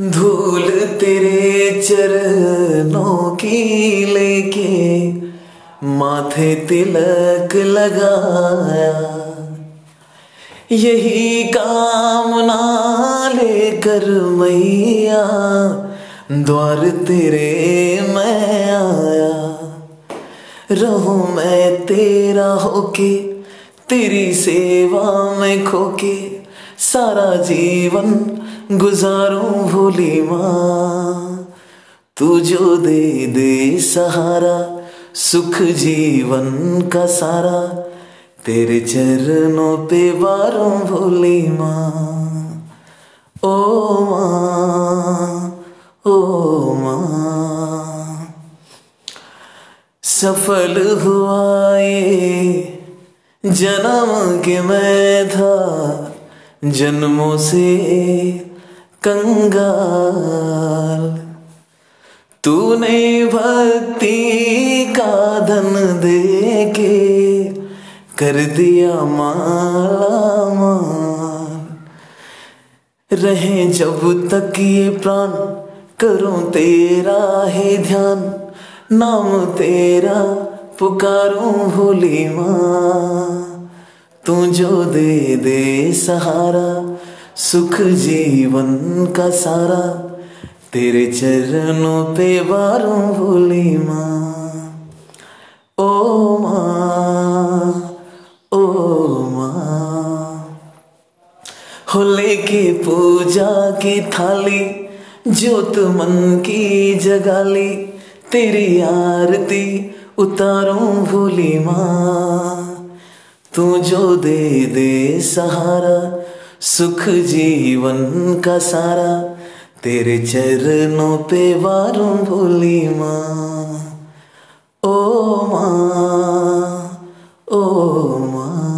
धूल तेरे चरणों की लेके माथे तिलक लगाया। यही कामना लेकर मैया, द्वार तेरे मैं आया। रहूँ मैं तेरा होके, तेरी सेवा में खोके, सारा जीवन गुजारूं भोली माँ, तू जो दे दे सहारा, सुख जीवन का सारा, तेरे चरणों पे बारों भोली माँ। ओ माँ ओ माँ, सफल हुआ ये जन्म के मैं था जन्मों से कंगाल। तूने भक्ति का धन दे के कर दिया माला माल। रहे जब तक ये प्राण करो तेरा ही ध्यान, नाम तेरा पुकारूं भोली माँ। तू जो दे दे सहारा सुख जीवन का सारा, तेरे चरणों पे बारों भोली माँ। ओ माँ ओ माँ। हो लेके पूजा की थाली, ज्योत मन की जगाली, तेरी आरती उतारूं भोली माँ। तू जो दे दे सहारा सुख जीवन का सारा तेरे चरणों पे वारू भोली माँ। ओ माँ ओ माँ।